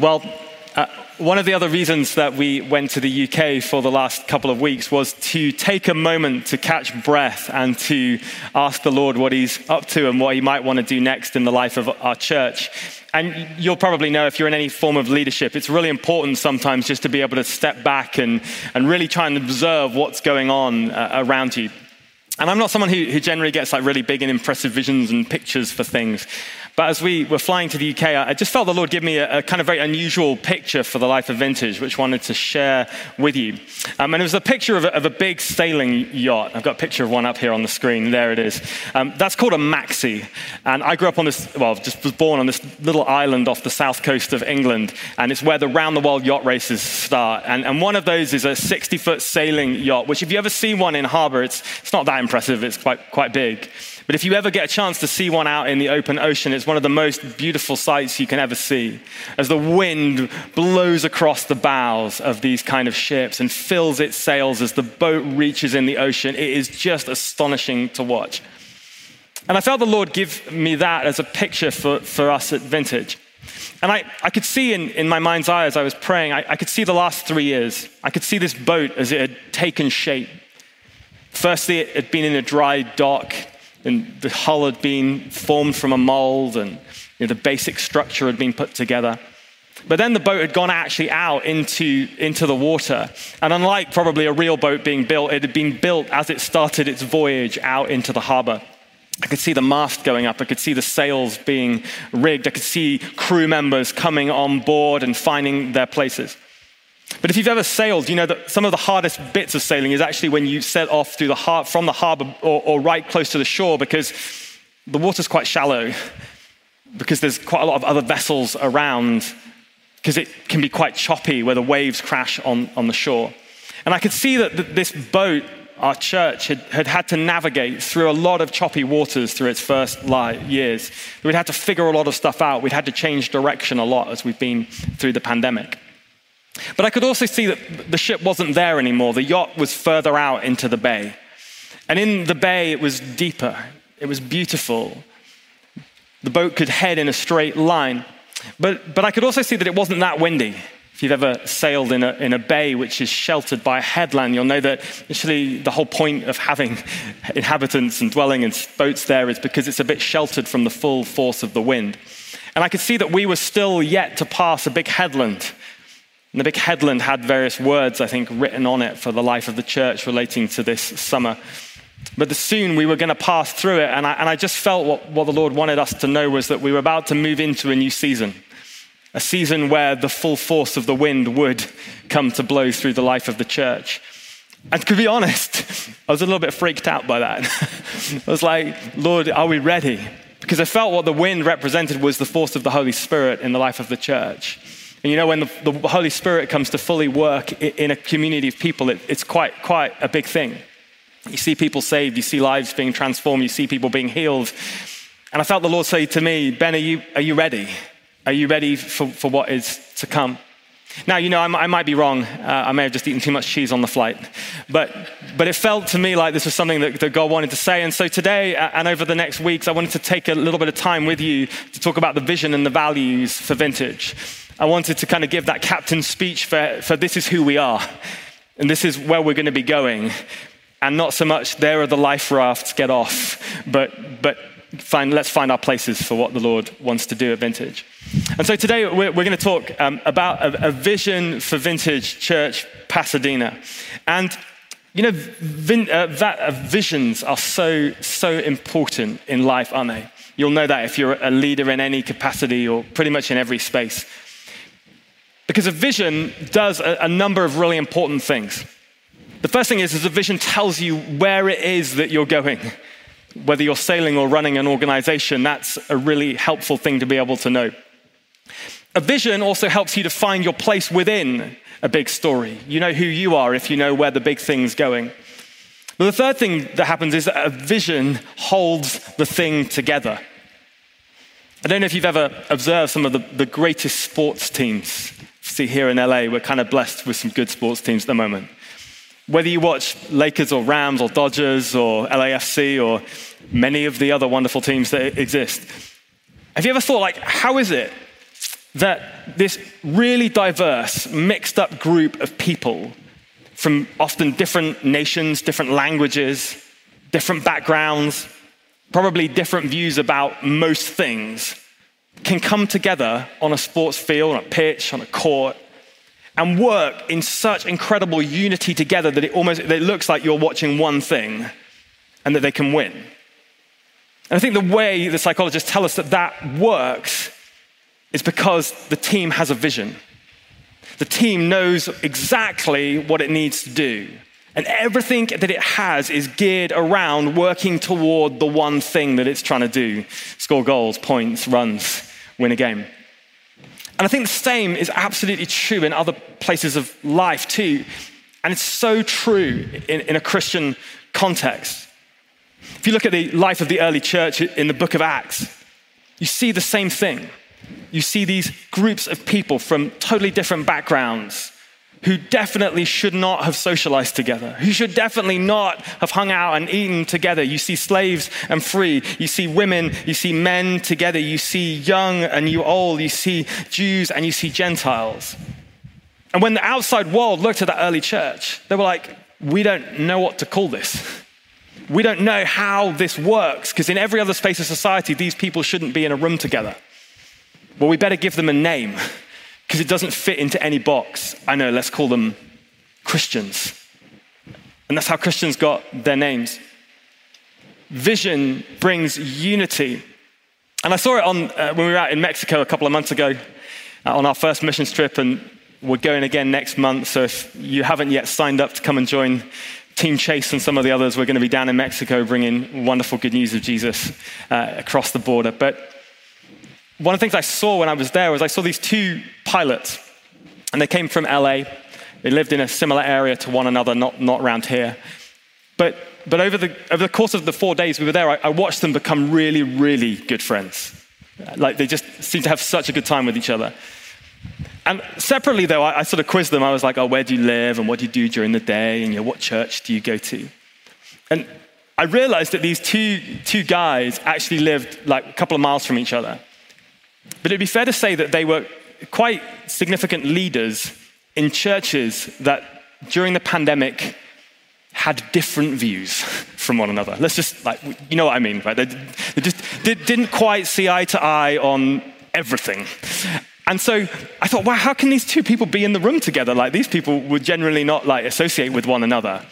Well, uh, one of the other reasons that we went to the UK for the last couple of weeks was to take a moment to catch breath and to ask the Lord what He's up to and what He might want to do next in the life of our church. And you'll probably know if you're in any form of leadership, it's really important sometimes just to be able to step back and, and really try and observe what's going on uh, around you. And I'm not someone who, who generally gets like really big and impressive visions and pictures for things. But as we were flying to the UK, I just felt the Lord give me a, a kind of very unusual picture for the life of Vintage, which I wanted to share with you. Um, and it was a picture of a, of a, big sailing yacht. I've got a picture of one up here on the screen. There it is. Um, that's called a maxi. And I grew up on this, well, just was born on this little island off the south coast of England. And it's where the round the world yacht races start. And, and one of those is a 60 foot sailing yacht, which if you ever see one in harbor, it's, it's not that impressive. It's quite, quite big. But if you ever get a chance to see one out in the open ocean, it's one of the most beautiful sights you can ever see. As the wind blows across the bows of these kind of ships and fills its sails as the boat reaches in the ocean, it is just astonishing to watch. And I felt the Lord give me that as a picture for, for us at Vintage. And I, I could see in, in my mind's eye as I was praying, I, I could see the last three years. I could see this boat as it had taken shape. Firstly, it had been in a dry dock and the hull had been formed from a mold and you know, the basic structure had been put together. But then the boat had gone actually out into, into the water. And unlike probably a real boat being built, it had been built as it started its voyage out into the harbor. I could see the mast going up. I could see the sails being rigged. I could see crew members coming on board and finding their places. But if you've ever sailed, you know that some of the hardest bits of sailing is actually when you set off through the har- from the harbor or, or right close to the shore because the water's quite shallow, because there's quite a lot of other vessels around, because it can be quite choppy where the waves crash on, on the shore. And I could see that this boat, our church, had, had had to navigate through a lot of choppy waters through its first years. We'd had to figure a lot of stuff out. We'd had to change direction a lot as we've been through the pandemic. But I could also see that the ship wasn't there anymore. The yacht was further out into the bay. And in the bay, it was deeper, it was beautiful. The boat could head in a straight line. But, but I could also see that it wasn't that windy. If you've ever sailed in a, in a bay which is sheltered by a headland, you'll know that actually the whole point of having inhabitants and dwelling in boats there is because it's a bit sheltered from the full force of the wind. And I could see that we were still yet to pass a big headland and the big headland had various words, I think, written on it for the life of the church relating to this summer. But soon we were going to pass through it, and I, and I just felt what, what the Lord wanted us to know was that we were about to move into a new season. A season where the full force of the wind would come to blow through the life of the church. And to be honest, I was a little bit freaked out by that. I was like, Lord, are we ready? Because I felt what the wind represented was the force of the Holy Spirit in the life of the church. And you know, when the, the Holy Spirit comes to fully work in a community of people, it, it's quite, quite a big thing. You see people saved, you see lives being transformed, you see people being healed. And I felt the Lord say to me, Ben, are you, are you ready? Are you ready for, for what is to come? Now, you know, I, I might be wrong. Uh, I may have just eaten too much cheese on the flight. But, but it felt to me like this was something that, that God wanted to say. And so today and over the next weeks, I wanted to take a little bit of time with you to talk about the vision and the values for Vintage. I wanted to kind of give that captain's speech for, for this is who we are, and this is where we're going to be going. And not so much there are the life rafts, get off, but, but find, let's find our places for what the Lord wants to do at Vintage. And so today we're, we're going to talk um, about a, a, vision for Vintage Church Pasadena. And you know, vin, uh, that, uh, visions are so, so important in life, aren't they? You'll know that if you're a leader in any capacity or pretty much in every space. Because a vision does a, a number of really important things. The first thing is, is a vision tells you where it is that you're going. Whether you're sailing or running an organization, that's a really helpful thing to be able to know. A vision also helps you to find your place within a big story. You know who you are if you know where the big thing's going. But the third thing that happens is that a vision holds the thing together. I don't know if you've ever observed some of the, the greatest sports teams see here in LA, we're kind of blessed with some good sports teams at the moment. Whether you watch Lakers or Rams or Dodgers or LAFC or many of the other wonderful teams that exist, have you ever thought, like, how is it that this really diverse, mixed up group of people from often different nations, different languages, different backgrounds, probably different views about most things, can come together on a sports field, on a pitch, on a court, and work in such incredible unity together that it almost it looks like you're watching one thing and that they can win. And I think the way the psychologists tell us that that works is because the team has a vision. The team knows exactly what it needs to do. And everything that it has is geared around working toward the one thing that it's trying to do score goals, points, runs, win a game. And I think the same is absolutely true in other places of life too. And it's so true in, in a Christian context. If you look at the life of the early church in the book of Acts, you see the same thing. You see these groups of people from totally different backgrounds who definitely should not have socialized together, who should definitely not have hung out and eaten together. You see slaves and free, you see women, you see men together, you see young and you old, you see Jews and you see Gentiles. And when the outside world looked at that early church, they were like, we don't know what to call this. We don't know how this works, because in every other space of society, these people shouldn't be in a room together. Well, we better give them a name because it doesn't fit into any box. I know, let's call them Christians. And that's how Christians got their names. Vision brings unity. And I saw it on, uh, when we were out in Mexico a couple of months ago uh, on our first missions trip, and we're going again next month. So if you haven't yet signed up to come and join Team Chase and some of the others, we're going to be down in Mexico bringing wonderful good news of Jesus uh, across the border. But one of the things I saw when I was there was I saw these two pilots, and they came from LA. They lived in a similar area to one another, not, not around here. But, but over, the, over the course of the four days we were there, I, I watched them become really, really good friends. Like they just seemed to have such a good time with each other. And separately, though, I, I, sort of quizzed them. I was like, oh, where do you live and what do you do during the day and you know, what church do you go to? And I realized that these two, two guys actually lived like a couple of miles from each other. But it'd be fair to say that they were quite significant leaders in churches that during the pandemic had different views from one another. Let's just, like, you know what I mean, right? They, they just did, didn't quite see eye to eye on everything. And so I thought, wow, how can these two people be in the room together? Like, these people would generally not like associate with one another.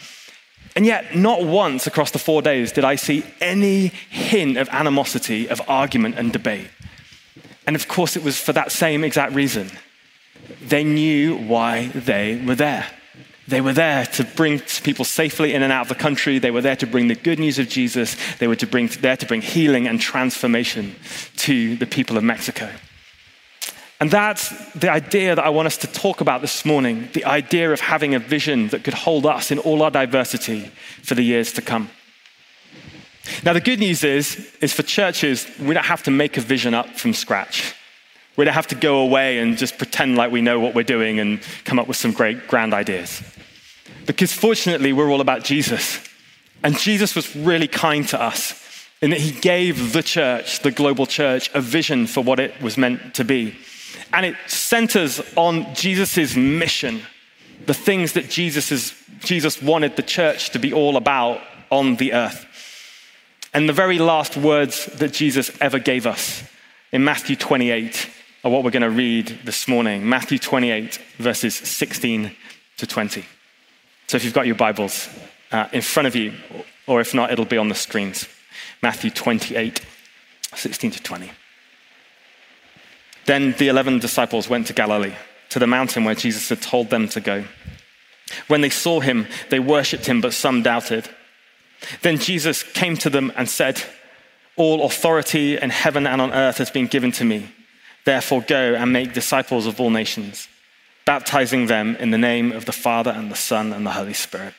And yet, not once across the four days did I see any hint of animosity, of argument and debate. And of course, it was for that same exact reason. They knew why they were there. They were there to bring people safely in and out of the country. They were there to bring the good news of Jesus. They were to bring, there to bring healing and transformation to the people of Mexico. And that's the idea that I want us to talk about this morning the idea of having a vision that could hold us in all our diversity for the years to come. Now, the good news is, is for churches, we don't have to make a vision up from scratch. We don't have to go away and just pretend like we know what we're doing and come up with some great grand ideas. Because fortunately, we're all about Jesus. And Jesus was really kind to us in that he gave the church, the global church, a vision for what it was meant to be. And it centers on Jesus' mission, the things that Jesus, is, Jesus wanted the church to be all about on the earth. And the very last words that Jesus ever gave us in Matthew 28 are what we're going to read this morning. Matthew 28, verses 16 to 20. So if you've got your Bibles uh, in front of you, or if not, it'll be on the screens. Matthew 28, 16 to 20. Then the 11 disciples went to Galilee, to the mountain where Jesus had told them to go. When they saw him, they worshipped him, but some doubted. Then Jesus came to them and said, All authority in heaven and on earth has been given to me. Therefore, go and make disciples of all nations, baptizing them in the name of the Father and the Son and the Holy Spirit,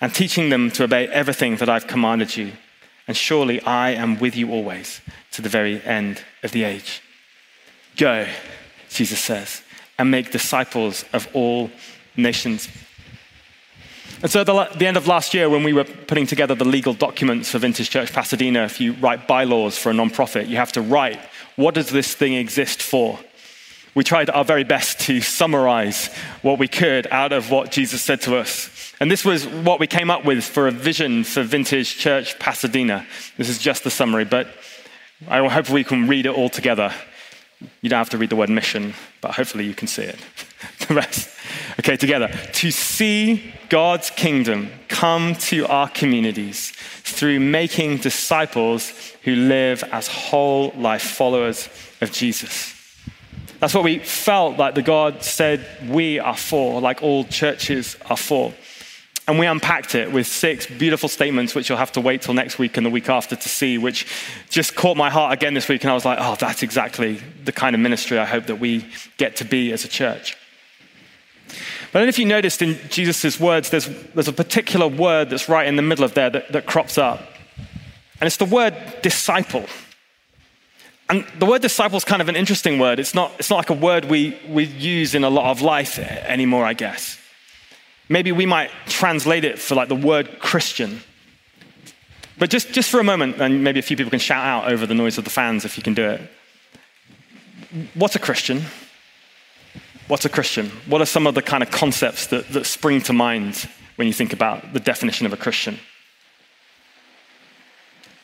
and teaching them to obey everything that I've commanded you. And surely I am with you always to the very end of the age. Go, Jesus says, and make disciples of all nations and so, at the, the, end of last year, when we were putting together the legal documents for Vintage Church Pasadena, if you write bylaws for a nonprofit, you have to write what does this thing exist for? we tried our very best to summarize what we could out of what Jesus said to us. And this was what we came up with for a vision for Vintage Church Pasadena. This is just the summary, but I hope we can read it all together. You don't have to read the word mission, but hopefully you can see it. the rest. Okay, together. To see God's kingdom come to our communities through making disciples who live as whole life followers of Jesus. That's what we felt like the God said we are for, like all churches are for. And we unpacked it with six beautiful statements, which you'll have to wait till next week and the week after to see, which just caught my heart again this week. And I was like, oh, that's exactly the kind of ministry I hope that we get to be as a church. But then, if you noticed in Jesus' words, there's, there's a particular word that's right in the middle of there that, that crops up. And it's the word disciple. And the word disciple is kind of an interesting word. It's not, it's not like a word we, we use in a lot of life anymore, I guess. Maybe we might translate it for like the word Christian. But just, just for a moment, and maybe a few people can shout out over the noise of the fans if you can do it. What's a Christian? What's a Christian? What are some of the kind of concepts that, that spring to mind when you think about the definition of a Christian?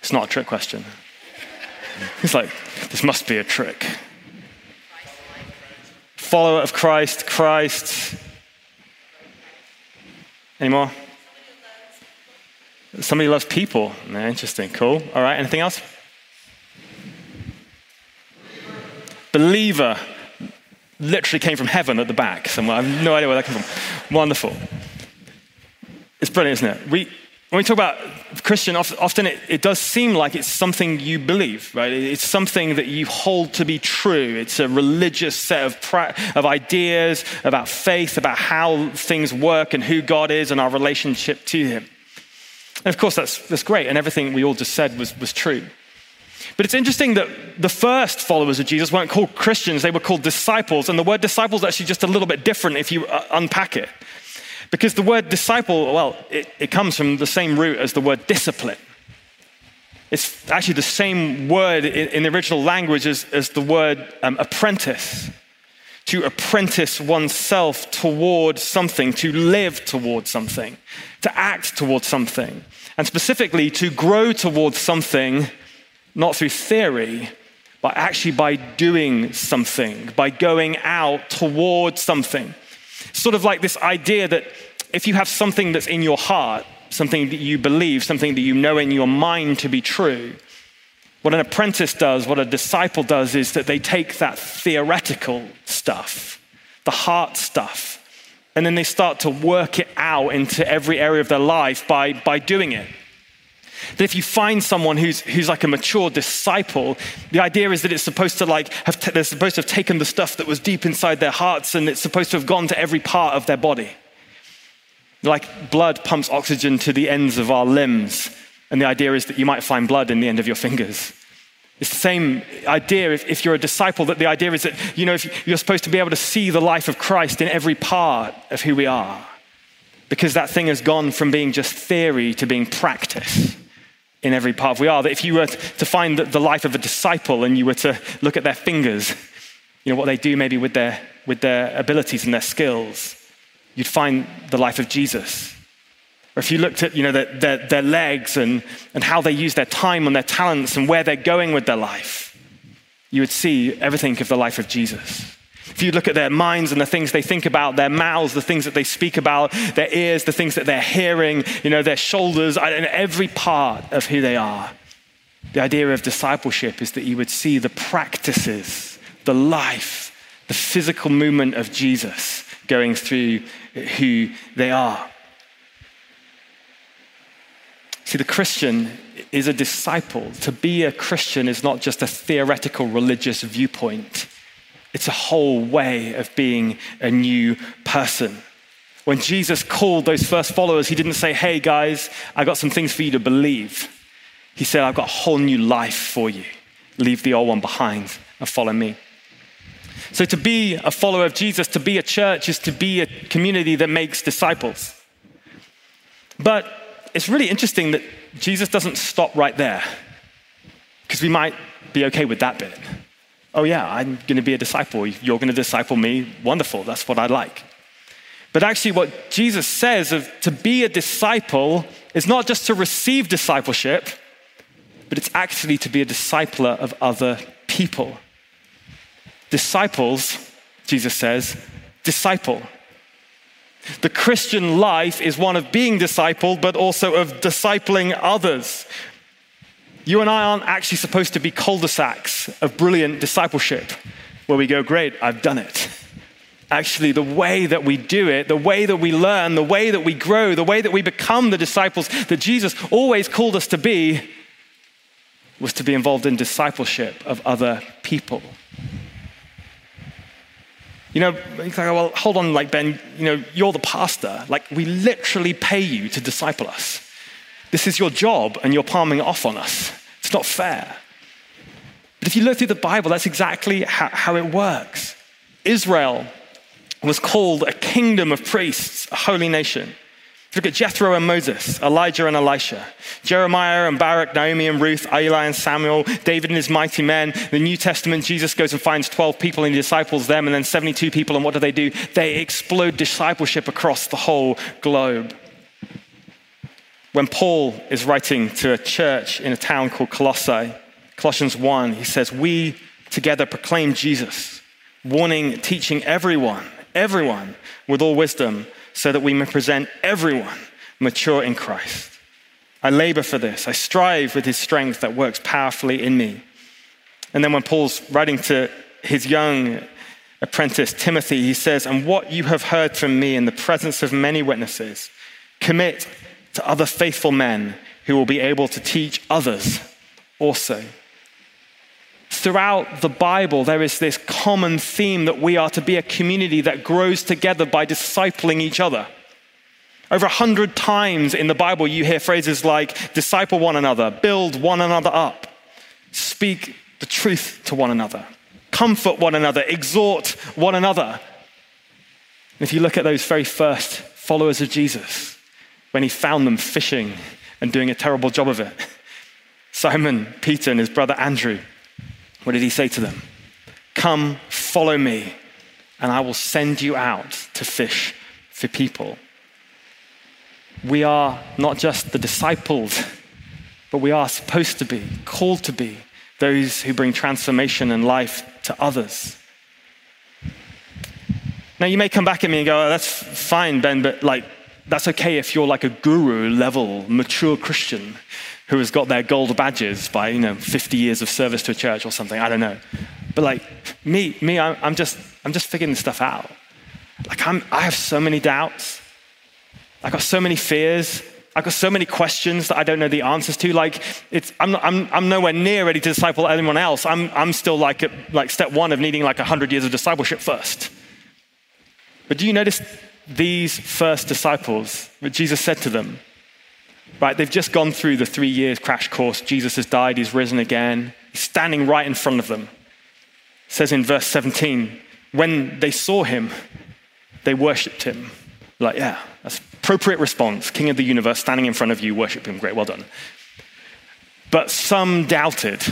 It's not a trick question. It's like, this must be a trick. Follower of Christ, Christ, any more? Somebody loves people. Interesting. Cool. All right. Anything else? Believer literally came from heaven at the back somewhere. I have no idea where that came from. Wonderful. It's brilliant, isn't it? We, when we talk about Christian, often it, it, does seem like it's something you believe, right? It's something that you hold to be true. It's a religious set of, pra- of ideas about faith, about how things work and who God is and our relationship to Him. And of course, that's, that's great, and everything we all just said was, was true. But it's interesting that the first followers of Jesus weren't called Christians, they were called disciples. And the word disciple is actually just a little bit different if you uh, unpack it. Because the word disciple, well, it, it comes from the same root as the word discipline. It's actually the same word in, in the original language as, as the word um, apprentice. To apprentice oneself toward something, to live towards something, to act towards something, and specifically to grow towards something, not through theory, but actually by doing something, by going out towards something. Sort of like this idea that if you have something that's in your heart, something that you believe, something that you know in your mind to be true, what an apprentice does, what a disciple does, is that they take that theoretical stuff, the heart stuff, and then they start to work it out into every area of their life by, by doing it. That if you find someone who's, who's like a mature disciple, the idea is that it's supposed to like have t- they're supposed to have taken the stuff that was deep inside their hearts and it's supposed to have gone to every part of their body. Like blood pumps oxygen to the ends of our limbs, and the idea is that you might find blood in the end of your fingers. It's the same idea if, if, you're a disciple, that the idea is that, you know, if you're supposed to be able to see the life of Christ in every part of who we are. Because that thing has gone from being just theory to being practice in every part of we are. That if you were to find the life of a disciple and you were to look at their fingers, you know, what they do maybe with their, with their abilities and their skills, you'd find the life of Jesus. Or if you looked at, you know, their, their, their legs and, and how they use their time and their talents and where they're going with their life, you would see everything of the life of Jesus. If you look at their minds and the things they think about, their mouths, the things that they speak about, their ears, the things that they're hearing, you know, their shoulders, and every part of who they are. The idea of discipleship is that you would see the practices, the life, the physical movement of Jesus going through who they are. See, the Christian is a disciple. To be a Christian is not just a theoretical religious viewpoint. It's a whole way of being a new person. When Jesus called those first followers, he didn't say, Hey guys, I got some things for you to believe. He said, I've got a whole new life for you. Leave the old one behind and follow me. So, to be a follower of Jesus, to be a church, is to be a community that makes disciples. But it's really interesting that Jesus doesn't stop right there, because we might be okay with that bit. Oh, yeah, I'm going to be a disciple. You're going to disciple me. Wonderful. That's what I like. But actually, what Jesus says of to be a disciple is not just to receive discipleship, but it's actually to be a discipler of other people. Disciples, Jesus says, disciple. The Christian life is one of being discipled, but also of discipling others. You and I aren't actually supposed to be cul de sacs of brilliant discipleship where we go, Great, I've done it. Actually, the way that we do it, the way that we learn, the way that we grow, the way that we become the disciples that Jesus always called us to be was to be involved in discipleship of other people. You know, like, well, hold on, like, Ben, you know, you're the pastor. Like, we literally pay you to disciple us. This is your job, and you're palming it off on us. It's not fair. But if you look through the Bible, that's exactly how, how it works. Israel was called a kingdom of priests, a holy nation. Look at Jethro and Moses, Elijah and Elisha, Jeremiah and Baruch, Naomi and Ruth, Eli and Samuel, David and his mighty men. The New Testament, Jesus goes and finds 12 people and he disciples them, and then 72 people. And what do they do? They explode discipleship across the whole globe. When Paul is writing to a church in a town called Colossae, Colossians 1, he says, We together proclaim Jesus, warning, teaching everyone, everyone with all wisdom so that we may present everyone mature in Christ. I labor for this. I strive with his strength that works powerfully in me. And then when Paul's writing to his young apprentice, Timothy, he says, And what you have heard from me in the presence of many witnesses, commit to other faithful men who will be able to teach others also. Throughout the Bible, there is this common theme that we are to be a community that grows together by discipling each other. Over a hundred times in the Bible, you hear phrases like disciple one another, build one another up, speak the truth to one another, comfort one another, exhort one another. if you look at those very first followers of Jesus, when he found them fishing and doing a terrible job of it, Simon, Peter, and his brother Andrew, what did he say to them? Come, follow me, and I will send you out to fish for people. We are not just the disciples, but we are supposed to be, called to be, those who bring transformation and life to others. Now, you may come back at me and go, oh, that's fine, Ben, but like, that's okay if you're like a guru level, mature Christian who has got their gold badges by, you know, 50 years of service to a church or something. I don't know. But like me, me, I'm just, I'm just figuring this stuff out. Like I'm, I have so many doubts. I've got so many fears. I've got so many questions that I don't know the answers to. Like, it's, I'm, I'm, I'm nowhere near ready to disciple anyone else. I'm, I'm still like at like step one of needing like 100 years of discipleship first. But do you notice these first disciples, Jesus said to them? Right, they've just gone through the three years crash course. Jesus has died, he's risen again. He's standing right in front of them. It says in verse 17, when they saw him, they worshipped him. Like, yeah, that's appropriate response. King of the universe standing in front of you, worship him. Great, well done. But some doubted.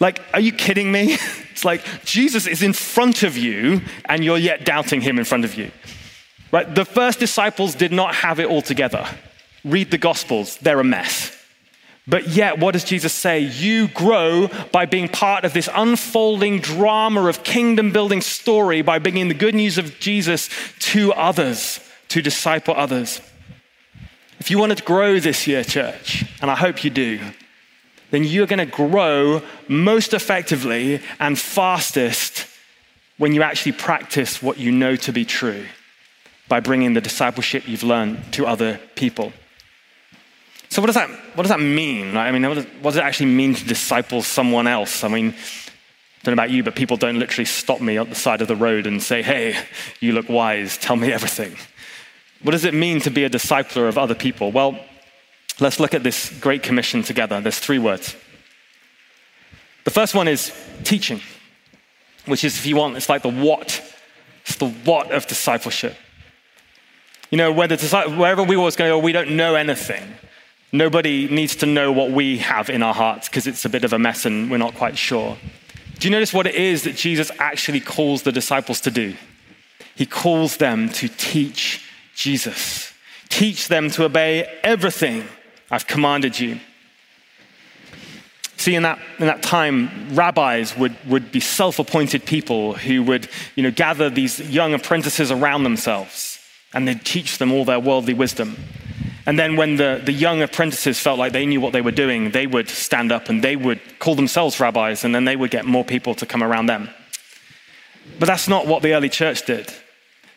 Like, are you kidding me? It's like Jesus is in front of you and you're yet doubting him in front of you. Right? The first disciples did not have it all together read the Gospels, they're a mess. But yet, what does Jesus say? You grow by being part of this unfolding drama of kingdom building story by bringing the good news of Jesus to others, to disciple others. If you want to grow this year, church, and I hope you do, then you're going to grow most effectively and fastest when you actually practice what you know to be true by bringing the discipleship you've learned to other people. So what does that, what does that mean? I mean, what does, what does, it actually mean to disciple someone else? I mean, I don't know about you, but people don't literally stop me at the side of the road and say, hey, you look wise, tell me everything. What does it mean to be a discipler of other people? Well, let's look at this great commission together. There's three words. The first one is teaching, which is, if you want, it's like the what. It's the what of discipleship. You know, where wherever we always go, oh, we don't know anything. Nobody needs to know what we have in our hearts because it's a bit of a mess and we're not quite sure. Do you notice what it is that Jesus actually calls the disciples to do? He calls them to teach Jesus, teach them to obey everything I've commanded you. See, in that, in that time, rabbis would, would be self appointed people who would you know, gather these young apprentices around themselves and they'd teach them all their worldly wisdom. And then, when the, the young apprentices felt like they knew what they were doing, they would stand up and they would call themselves rabbis, and then they would get more people to come around them. But that's not what the early church did.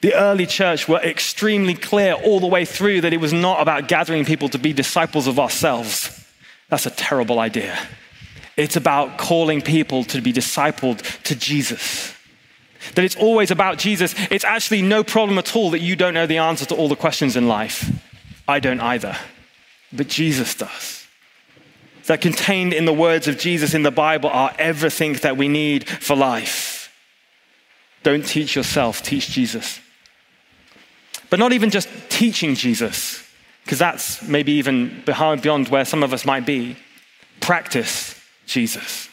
The early church were extremely clear all the way through that it was not about gathering people to be disciples of ourselves. That's a terrible idea. It's about calling people to be discipled to Jesus. That it's always about Jesus. It's actually no problem at all that you don't know the answer to all the questions in life. I don't either. But Jesus does. That contained in the words of Jesus in the Bible are everything that we need for life. Don't teach yourself, teach Jesus. But not even just teaching Jesus, because that's maybe even beyond where some of us might be. Practice Jesus.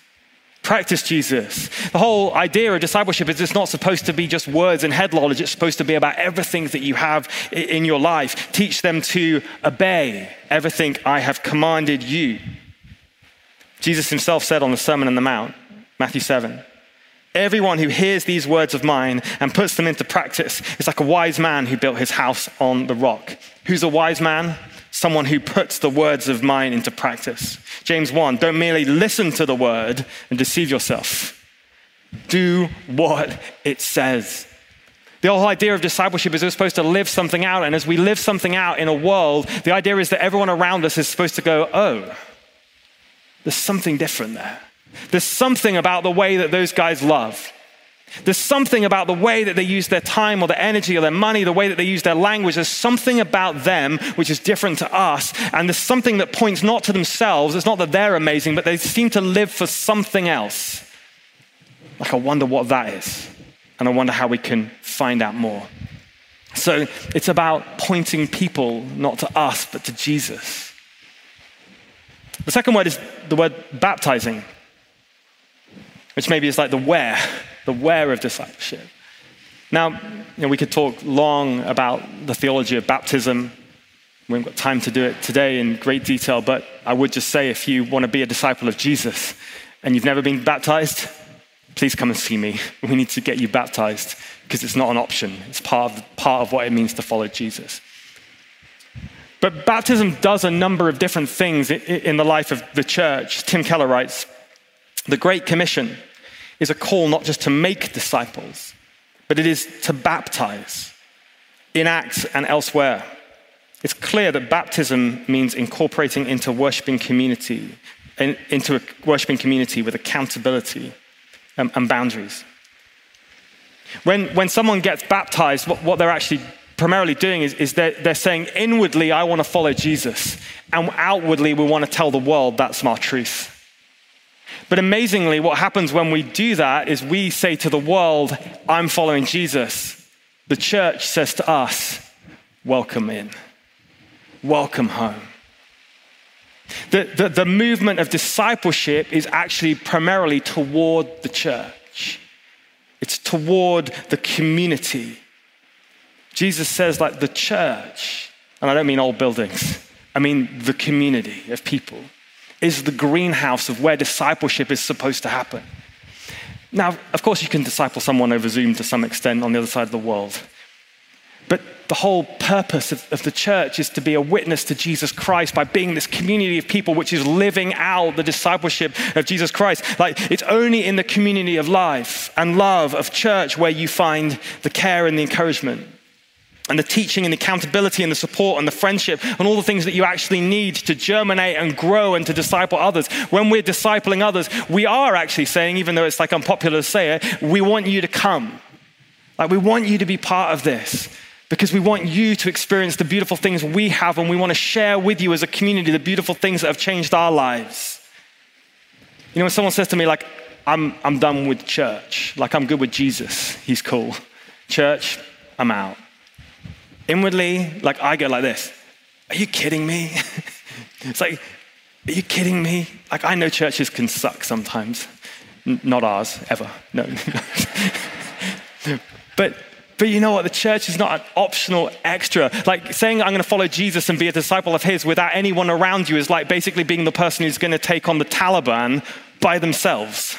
Practice Jesus. The whole idea of discipleship is it's not supposed to be just words and head knowledge. It's supposed to be about everything that you have in your life. Teach them to obey everything I have commanded you. Jesus himself said on the Sermon on the Mount, Matthew 7, Everyone who hears these words of mine and puts them into practice is like a wise man who built his house on the rock. Who's a wise man? Someone who puts the words of mine into practice. James 1 Don't merely listen to the word and deceive yourself. Do what it says. The whole idea of discipleship is we're supposed to live something out. And as we live something out in a world, the idea is that everyone around us is supposed to go, oh, there's something different there. There's something about the way that those guys love. There's something about the way that they use their time or their energy or their money, the way that they use their language. There's something about them which is different to us. And there's something that points not to themselves. It's not that they're amazing, but they seem to live for something else. Like, I wonder what that is. And I wonder how we can find out more. So it's about pointing people not to us, but to Jesus. The second word is the word baptizing which maybe is like the where, the where of discipleship. Now, you know, we could talk long about the theology of baptism. We haven't got time to do it today in great detail, but I would just say if you want to be a disciple of Jesus and you've never been baptized, please come and see me. We need to get you baptized because it's not an option. It's part of, part of what it means to follow Jesus. But baptism does a number of different things in the life of the church. Tim Keller writes The Great Commission is a call not just to make disciples, but it is to baptize in Acts and elsewhere. It's clear that baptism means incorporating into worshiping community, into a worshiping community with accountability and, and boundaries. When, when someone gets baptized, what, what they're actually primarily doing is, is they're, they're saying, inwardly, I want to follow Jesus. And outwardly, we want to tell the world that's my truth. But amazingly, what happens when we do that is we say to the world, I'm following Jesus. The church says to us, Welcome in, welcome home. The, the, the, movement of discipleship is actually primarily toward the church, it's toward the community. Jesus says, like the church, and I don't mean old buildings, I mean the community of people is the greenhouse of where discipleship is supposed to happen. Now, of course, you can disciple someone over Zoom to some extent on the other side of the world. But the whole purpose of, of, the church is to be a witness to Jesus Christ by being this community of people which is living out the discipleship of Jesus Christ. Like, it's only in the community of life and love of church where you find the care and the encouragement and the teaching and the accountability and the support and the friendship and all the things that you actually need to germinate and grow and to disciple others. When we're discipling others, we are actually saying, even though it's like unpopular to say it, we want you to come. Like, we want you to be part of this because we want you to experience the beautiful things we have and we want to share with you as a community the beautiful things that have changed our lives. You know, when someone says to me, like, I'm, I'm done with church, like, I'm good with Jesus, he's cool. Church, I'm out. Inwardly, like I go like this Are you kidding me? it's like, Are you kidding me? Like, I know churches can suck sometimes. N- not ours, ever. No. but but you know what? The church is not an optional extra. Like saying, I'm going to follow Jesus and be a disciple of his without anyone around you is like basically being the person who's going to take on the Taliban by themselves.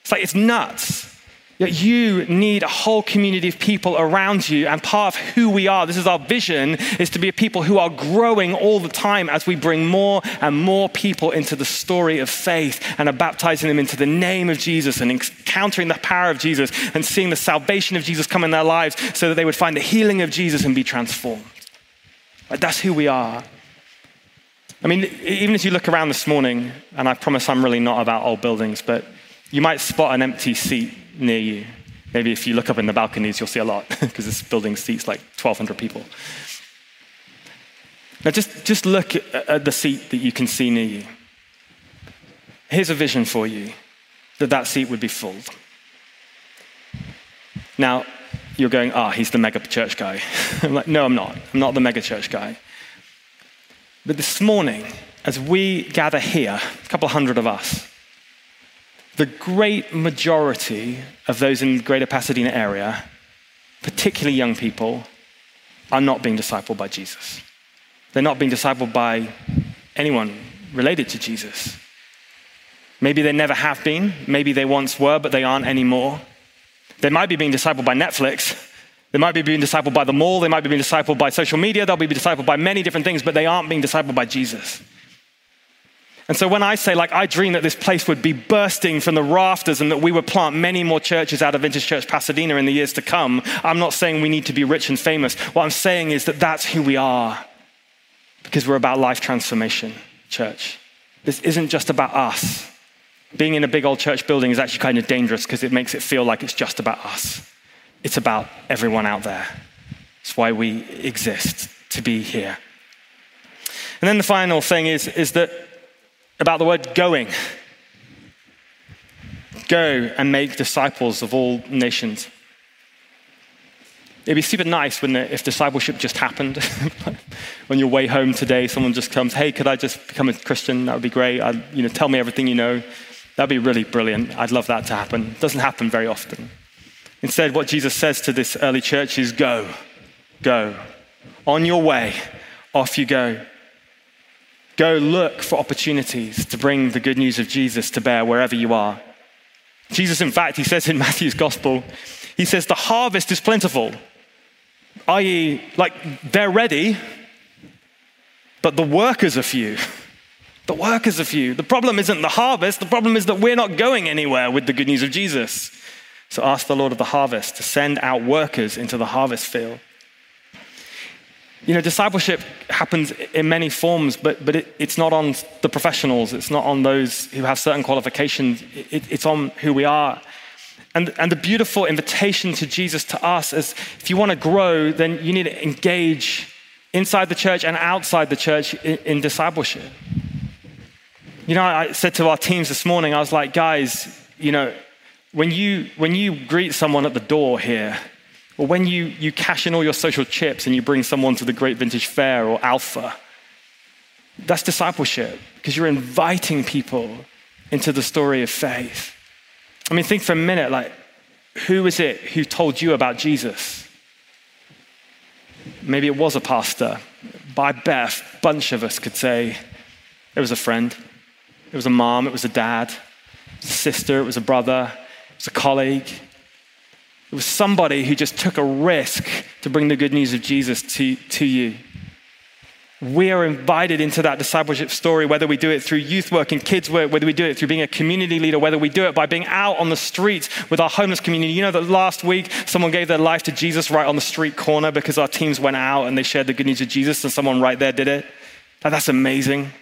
It's like, it's nuts. That you need a whole community of people around you, and part of who we are, this is our vision, is to be a people who are growing all the time as we bring more and more people into the story of faith and are baptizing them into the name of Jesus and encountering the power of Jesus and seeing the salvation of Jesus come in their lives so that they would find the healing of Jesus and be transformed. That's who we are. I mean, even as you look around this morning, and I promise I'm really not about old buildings, but you might spot an empty seat near you. Maybe if you look up in the balconies, you'll see a lot because this building seats like 1,200 people. Now, just, just look at the seat that you can see near you. Here's a vision for you that that seat would be full. Now, you're going, ah, oh, he's the mega church guy. I'm like, no, I'm not. I'm not the mega church guy. But this morning, as we gather here, a couple hundred of us, the great majority of those in the greater Pasadena area, particularly young people, are not being discipled by Jesus. They're not being discipled by anyone related to Jesus. Maybe they never have been. Maybe they once were, but they aren't anymore. They might be being discipled by Netflix. They might be being discipled by the mall. They might be being discipled by social media. They'll be discipled by many different things, but they aren't being discipled by Jesus. And so when I say, like, I dream that this place would be bursting from the rafters and that we would plant many more churches out of Vintage Church Pasadena in the years to come, I'm not saying we need to be rich and famous. What I'm saying is that that's who we are because we're about life transformation, church. This isn't just about us. Being in a big old church building is actually kind of dangerous because it makes it feel like it's just about us. It's about everyone out there. It's why we exist, to be here. And then the final thing is, is that about the word going. Go and make disciples of all nations. It'd be super nice when if discipleship just happened. when your way home today, someone just comes, "Hey, could I just become a Christian? That would be great. I'd, you know, tell me everything you know." That'd be really brilliant. I'd love that to happen. It doesn't happen very often. Instead, what Jesus says to this early church is, "Go, go, on your way, off you go." Go look for opportunities to bring the good news of Jesus to bear wherever you are. Jesus, in fact, he says in Matthew's gospel, he says, the harvest is plentiful, i.e., like they're ready, but the workers are few. The workers are few. The problem isn't the harvest, the problem is that we're not going anywhere with the good news of Jesus. So ask the Lord of the harvest to send out workers into the harvest field. You know, discipleship happens in many forms, but, but it, it's not on the professionals, it's not on those who have certain qualifications, it, it's on who we are. And, and the beautiful invitation to Jesus to us is if you want to grow, then you need to engage inside the church and outside the church in, in discipleship. You know, I said to our teams this morning, I was like, guys, you know, when you, when you greet someone at the door here, or when you, you cash in all your social chips and you bring someone to the Great Vintage Fair or Alpha, that's discipleship because you're inviting people into the story of faith. I mean, think for a minute like, who is it who told you about Jesus? Maybe it was a pastor. By bet a bunch of us could say it was a friend, it was a mom, it was a dad, it was a sister, it was a brother, it was a colleague, was somebody who just took a risk to bring the good news of Jesus to, to you. We are invited into that discipleship story, whether we do it through youth work and kids work, whether we do it through being a community leader, whether we do it by being out on the streets with our homeless community. You know that last week someone gave their life to Jesus right on the street corner because our teams went out and they shared the good news of Jesus and someone right there did it. That's amazing,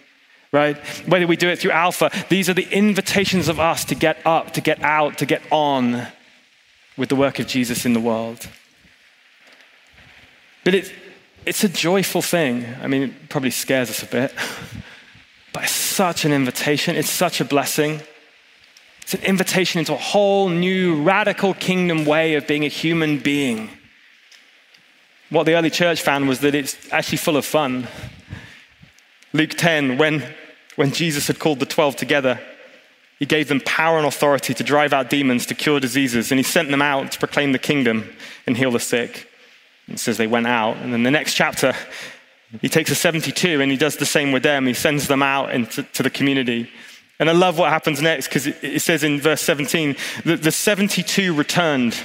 right? Whether we do it through Alpha, these are the invitations of us to get up, to get out, to get on with the work of Jesus in the world. But it, it's a joyful thing. I mean, it probably scares us a bit, but it's such an invitation. It's such a blessing. It's an invitation into a whole new, radical kingdom way of being a human being. What the early church found was that it's actually full of fun. Luke 10, when, when Jesus had called the 12 together, He gave them power and authority to drive out demons, to cure diseases, and he sent them out to proclaim the kingdom and heal the sick. It says they went out. And then the next chapter, he takes a 72 and he does the same with them. He sends them out into to the community. And I love what happens next because it, it, says in verse 17 that the 72 returned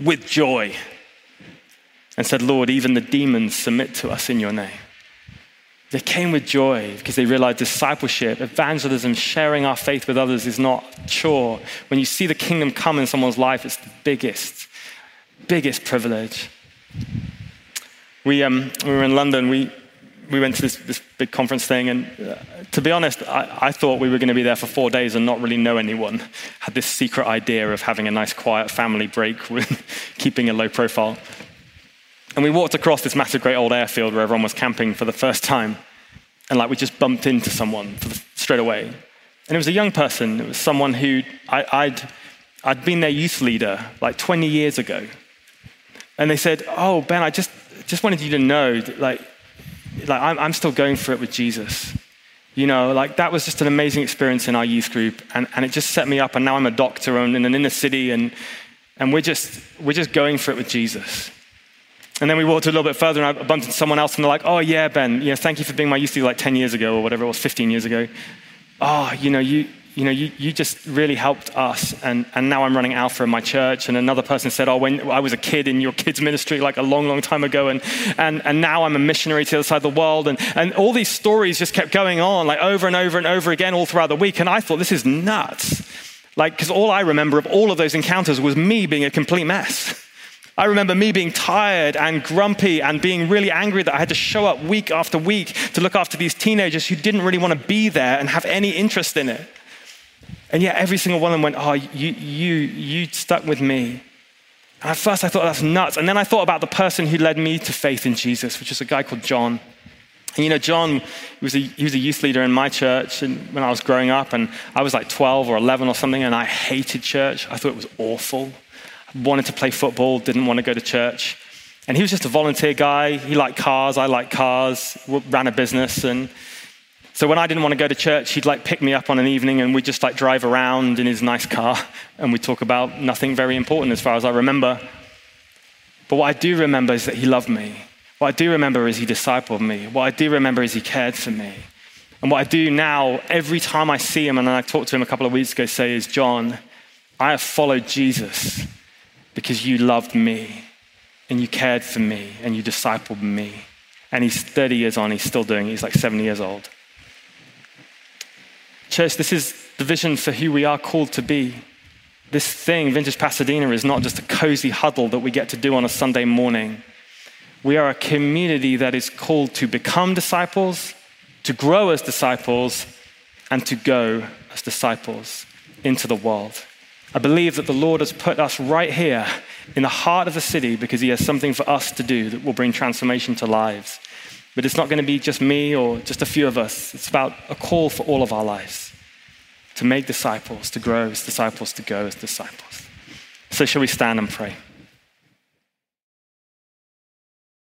with joy and said, Lord, even the demons submit to us in your name. They came with joy because they realized discipleship, evangelism, sharing our faith with others is not chore. When you see the kingdom come in someone's life, it's the biggest, biggest privilege. We, um, we were in London. We, we went to this, this big conference thing, and uh, to be honest, I, I thought we were going to be there for four days and not really know anyone. Had this secret idea of having a nice, quiet family break with keeping a low profile. And we walked across this massive, great old airfield where everyone was camping for the first time. And like we just bumped into someone the, straight away. And it was a young person. It was someone who I, I'd, I'd been their youth leader like 20 years ago. And they said, Oh, Ben, I just, just wanted you to know that, like, like I'm, I'm still going for it with Jesus. You know, like that was just an amazing experience in our youth group. And, and it just set me up. And now I'm a doctor and in an inner city. And, and we're, just, we're just going for it with Jesus. And then we walked a little bit further and I bumped into someone else and they're like, oh, yeah, Ben, yeah, thank you for being my youth leader like 10 years ago or whatever it was, 15 years ago. Oh, you know, you, you know, you, you just really helped us. And, and now I'm running Alpha in my church. And another person said, oh, when I was a kid in your kids' ministry like a long, long time ago. And, and, and now I'm a missionary to the other side of the world. And, and all these stories just kept going on like over and over and over again all throughout the week. And I thought, this is nuts. Like, because all I remember of all of those encounters was me being a complete mess. I remember me being tired and grumpy and being really angry that I had to show up week after week to look after these teenagers who didn't really want to be there and have any interest in it. And yet every single one of them went, Oh, you, you, you stuck with me. And at first I thought that's nuts. And then I thought about the person who led me to faith in Jesus, which is a guy called John. And you know, John was a, he was a youth leader in my church when I was growing up, and I was like 12 or 11 or something, and I hated church. I thought it was awful. Wanted to play football, didn't want to go to church. And he was just a volunteer guy. He liked cars, I liked cars, ran a business, and so when I didn't want to go to church, he'd like pick me up on an evening and we'd just like drive around in his nice car and we'd talk about nothing very important as far as I remember. But what I do remember is that he loved me. What I do remember is he discipled me. What I do remember is he cared for me. And what I do now, every time I see him, and I talked to him a couple of weeks ago, say is, John, I have followed Jesus because you loved me and you cared for me and you discipled me. And he's 30 years on, he's still doing it. He's like 70 years old. Church, this is the vision for who we are called to be. This thing, Vintage Pasadena, is not just a cozy huddle that we get to do on a Sunday morning. We are a community that is called to become disciples, to grow as disciples, and to go as disciples into the world. I believe that the Lord has put us right here in the heart of the city because He has something for us to do that will bring transformation to lives. But it's not going to be just me or just a few of us. It's about a call for all of our lives to make disciples, to grow as disciples, to go as disciples. So, shall we stand and pray?